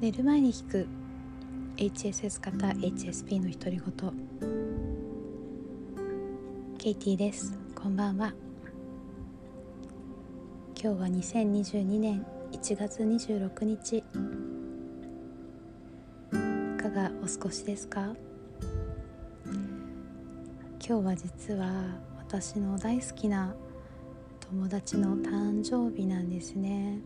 寝る前に聞く。HSS 型 HSP の独り言。ケイティです。こんばんは。今日は2022年1月26日いかがお過ごしですか？今日は実は私の大好きな友達の誕生日なんですね。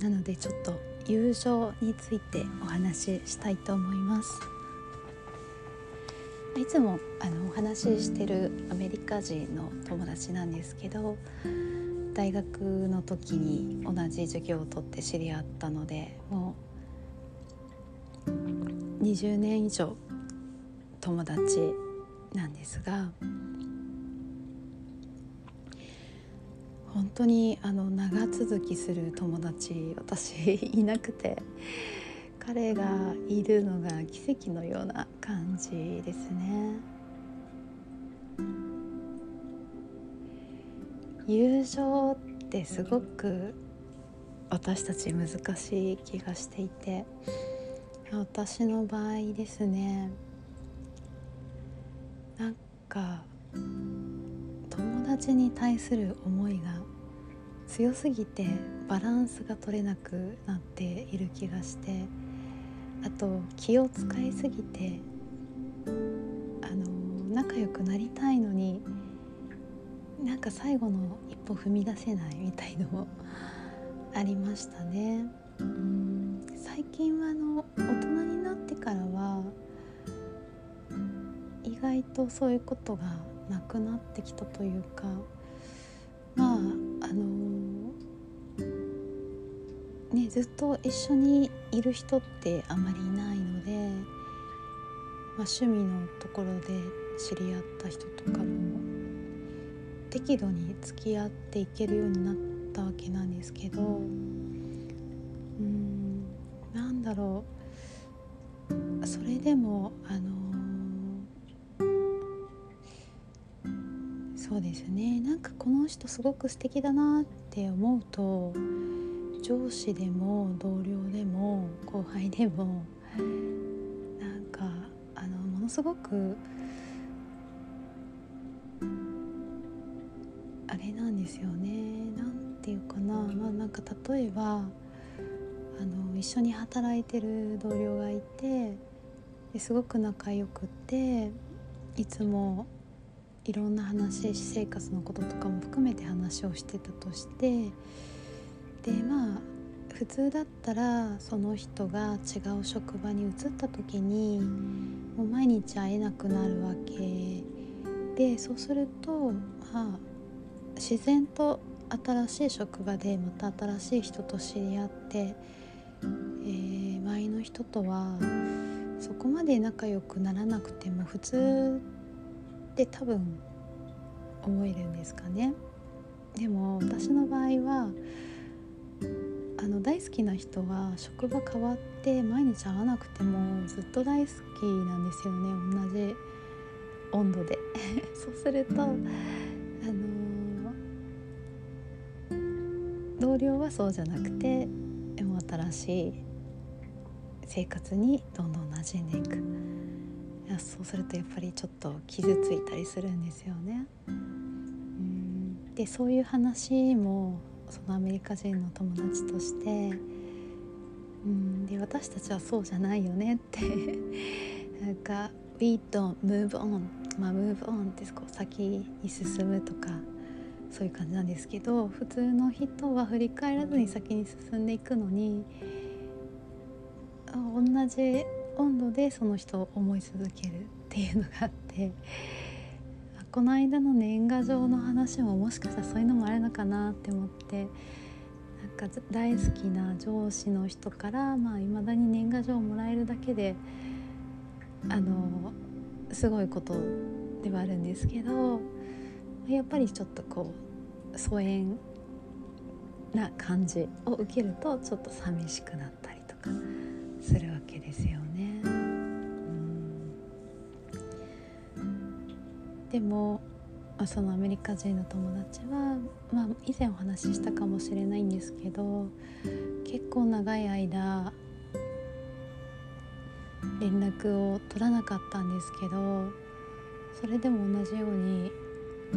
なのでちょっと友情についてお話ししたいと思います。いつもあのお話ししてるアメリカ人の友達なんですけど大学の時に同じ授業を取って知り合ったのでもう20年以上友達なんですが本当にあの長続きする友達私いなくて彼がいるのが奇跡のような感じですね。友情ってすごく私たち難しい気がしていて私の場合ですね。なんか友達に対する思いが強すぎてバランスが取れなくなっている気がしてあと気を使いすぎてあの仲良くなりたいのになんか最後の一歩踏み出せないみたいのも ありましたね。うん最近はあの大人になってからは意外とそういうことがなくなってきたというかまああのね、ずっと一緒にいる人ってあまりいないので、まあ、趣味のところで知り合った人とかも適度に付き合っていけるようになったわけなんですけどうんなんだろう。それでもあのそうですね。なんかこの人すごく素敵だなって思うと上司でも同僚でも後輩でもなんかあのものすごくあれなんですよね。なんていうかな。まあなんか例えばあの一緒に働いてる同僚がいてですごく仲良くっていつもいろんな話私生活のこととかも含めて話をしてたとしてでまあ普通だったらその人が違う職場に移った時にもう毎日会えなくなるわけ。でそうするとまあ自然と新しい職場でまた新しい人と知り合って、えー、前の人とはそこまで仲良くならなくても普通って多分思えるんですかね。でも私の場合はあの大好きな人は職場変わって毎日会わなくてもずっと大好きなんですよね。同じ温度で。そうするとあのー、同僚はそうじゃなくてでも新しい生活にどんどん馴染んでいく。そうするとやっぱりちょっと傷ついたりするんですよね。うん。でそういう話もそのアメリカ人の友達としてうん。で私たちはそうじゃないよねって。なんか「We don't move on」まあ「move on」ってこう先に進むとかそういう感じなんですけど普通の人は振り返らずに先に進んでいくのに同じ温度でその人を思い続けるっていうのがあって この間の年賀状の話ももしかしたらそういうのもあるのかなって思ってなんか大好きな上司の人からいまあ未だに年賀状をもらえるだけであのすごいことではあるんですけどやっぱりちょっとこう疎遠な感じを受けるとちょっと寂しくなったりでもそのアメリカ人の友達は、まあ、以前お話ししたかもしれないんですけど結構長い間連絡を取らなかったんですけどそれでも同じように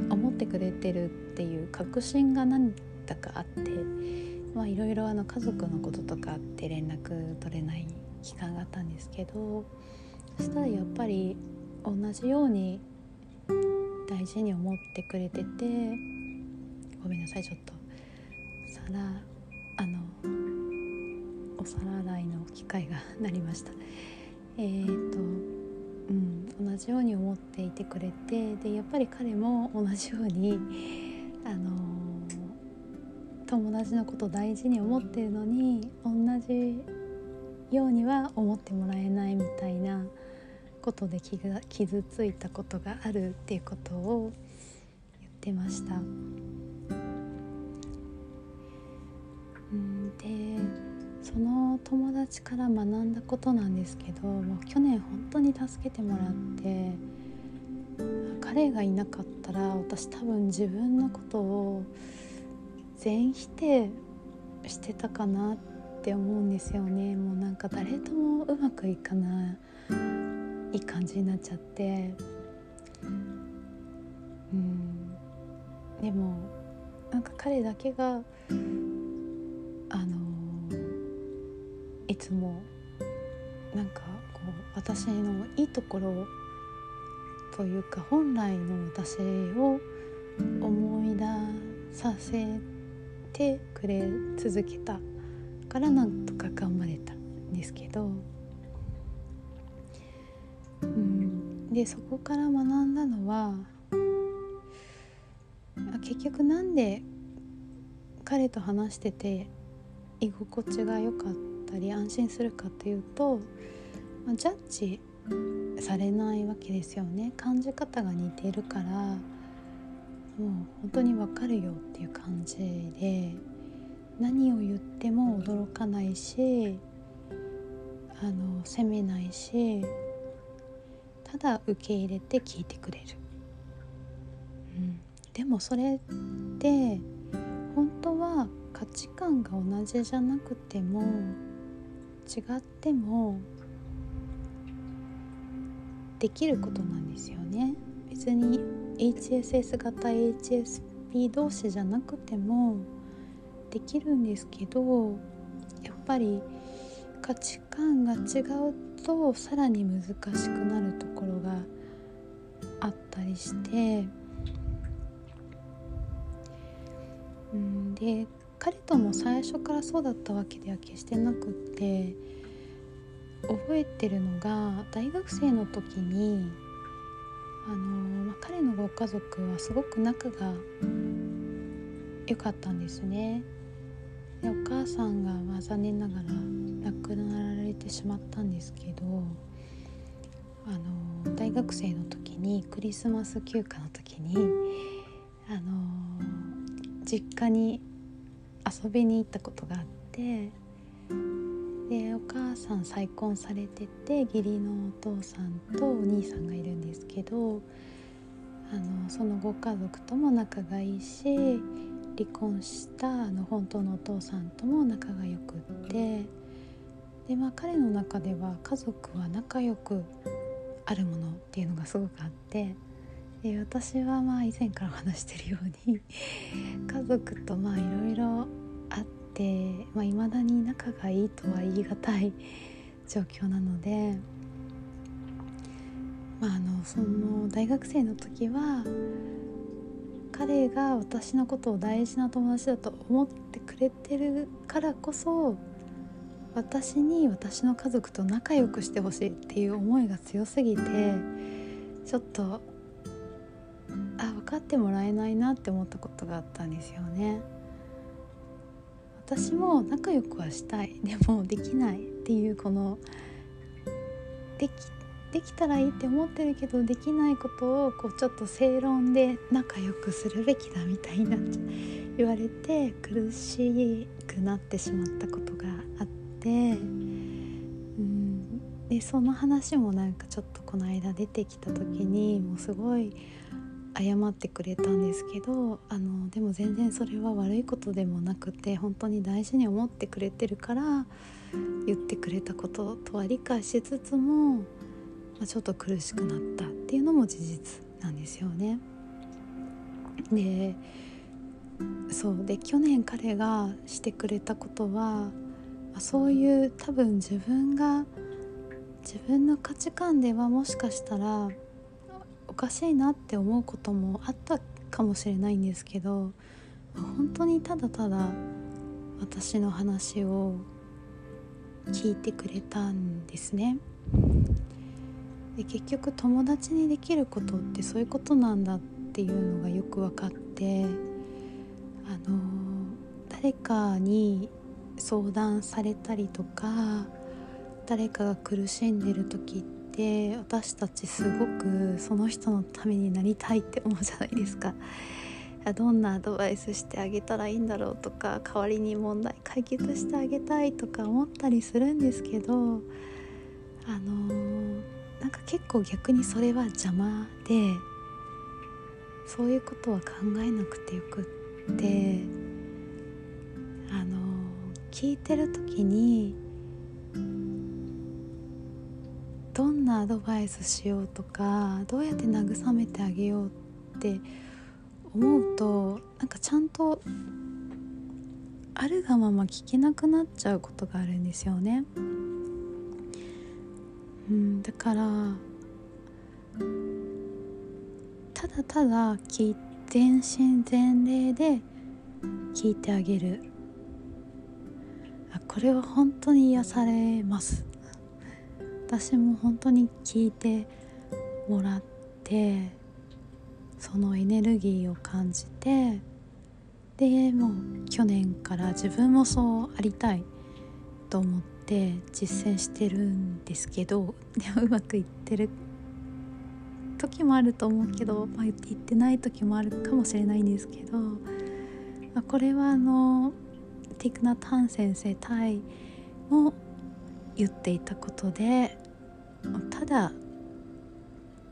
思ってくれてるっていう確信が何だかあっていろいろ家族のこととかあって連絡取れない期間があったんですけどそしたらやっぱり同じように大事に思ってくれててごめんなさいちょっと皿あのお皿洗いの機会がなりました。えーとうん同じように思っていてくれてでやっぱり彼も同じようにあの友達のこと大事に思ってるのに同じようには思ってもらえないみたいなことで傷ついたことがあるっていうことを言ってました。うんでその友達から学んだことなんですけどもう去年本当に助けてもらって彼がいなかったら私多分自分のことを全否定してたかなって思うんですよねもうなんか誰ともうまくいかないいい感じになっちゃって。うん。でもなんか彼だけがあのいつもなんかこう私のいいところというか本来の私を思い出させてくれ続けたからなんとか頑張れたんですけど。でそこから学んだのは結局なんで彼と話してて居心地が良かったり安心するかというと、ま、ジャッジされないわけですよね。感じ方が似ているからもう本当にわかるよっていう感じで何を言っても驚かないしあの責めないしただ受け入れて聞いてくれる、うん、でもそれって本当は価値観が同じじゃなくても違ってもできることなんですよね。別に HSS 型 HSP 同士じゃなくてもできるんですけどやっぱり価値観が違うとさらに難しくなるところがあったりしてうんで彼とも最初からそうだったわけでは決してなくって覚えてるのが大学生の時にあの、まあ、彼のご家族はすごく仲が良かったんですね。でお母さんが、ま、残念ながら亡くなられてしまったんですけどあの大学生の時にクリスマス休暇の時にあの実家に遊びに行ったことがあってでお母さん再婚されてて義理のお父さんとお兄さんがいるんですけどあのそのご家族とも仲がいいし離婚したあの本当のお父さんとも仲が良くってでまあ彼の中では家族は仲良くあるものっていうのがすごくあってで私はまあ以前から話してるように 家族とまあいろいろあっていまあ、未だに仲がいいとは言い難い状況なので、まあ、あのその大学生の時は彼が私のことを大事な友達だと思ってくれてるからこそ私に私の家族と仲良くしてほしいっていう思いが強すぎてちょっとあ分かってもらえないなって思ったことがあったんですよね。私も仲良くはしたいでもできないっていうこのできできたらいいって思ってるけどできないことをこうちょっと正論で仲良くするべきだみたいな言われて苦しくなってしまったことがあってうんでその話もなんかちょっとこの間出てきた時にもうすごい謝ってくれたんですけどあのでも全然それは悪いことでもなくて本当に大事に思ってくれてるから言ってくれたこととは理解しつつも、あ、ちょっと苦しくなったっていうのも事実なんですよね。でそうで去年彼がしてくれたことは、そういう多分自分が自分の価値観ではもしかしたらおかしいなって思うこともあったかもしれないんですけど本当にただただ私の話を聞いてくれたんですね。で結局友達にできることってそういうことなんだっていうのがよく分かってあの誰かに相談されたりとか誰かが苦しんでる時って私たちすごくその人のためになりたいって思うじゃないですか。どんなアドバイスしてあげたらいいんだろうとか代わりに問題解決してあげたいとか思ったりするんですけどあの、なんか結構逆にそれは邪魔でそういうことは考えなくてよくってあの、聞いてる時にどんなアドバイスしようとかどうやって慰めてあげようって思うとなんかちゃんとあるがまま聞けなくなっちゃうことがあるんですよね。うん、だからただただ全身全霊で聞いてあげる。あこれは本当に癒されます。私も本当に聞いてもらってそのエネルギーを感じてでもう去年から自分もそうありたいと思って実践してるんですけどでも うまくいってる時もあると思うけど、まあ、いってない時もあるかもしれないんですけど、まあ、これはあのティクナ・タン先生タイも言っていたことでただ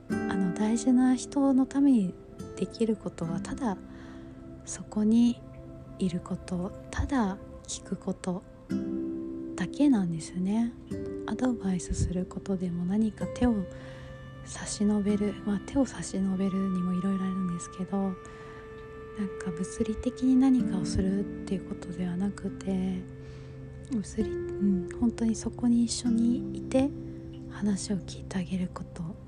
あの大事な人のためにできることはただそこにいることただ聞くことだけなんですね。アドバイスすることでも何か手を差し伸べる、まあ、手を差し伸べるにもいろいろあるんですけどなんか物理的に何かをするっていうことではなくて物理、うん、本当にそこに一緒にいて話を聞いてあげること。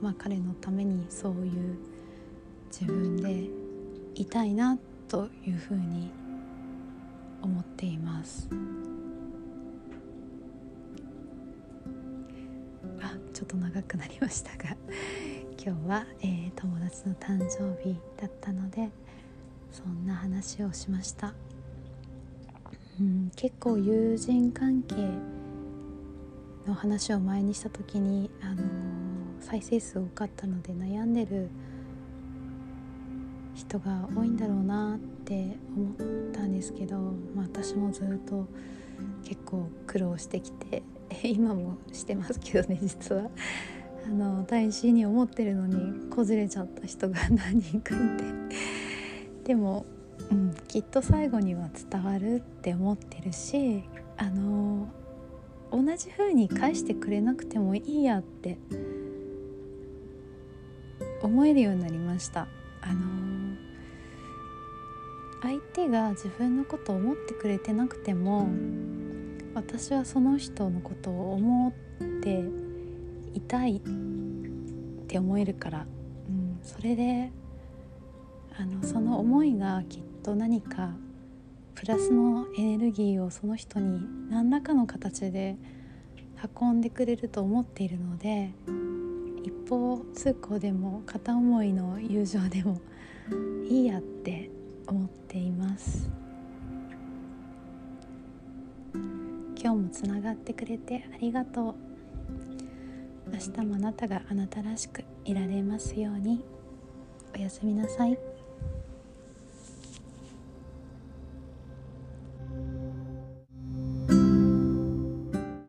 まあ、彼のためにそういう自分でいたいなというふうに思っていますあ。ちょっと長くなりましたが今日は、えー、友達の誕生日だったのでそんな話をしました、うん、結構友人関係の話を前にした時に、あの、再生数多かったので悩んでる人が多いんだろうなって思ったんですけど、まあ、私もずっと結構苦労してきて 今もしてますけどね実は。あの大事に思ってるのにこじれちゃった人が何人かいて。でも、うん、きっと最後には伝わるって思ってるしあの同じ風に返してくれなくてもいいやって思えるようになりました。あの相手が自分のことを思ってくれてなくても私はその人のことを思っていたいって思えるから、うん、それであのその思いがきっと何かプラスのエネルギーをその人に何らかの形で運んでくれると思っているので一方通行でも片思いの友情でも いいやって思っています。今日もつながってくれてありがとう明日もあなたがあなたらしくいられますようにおやすみなさい。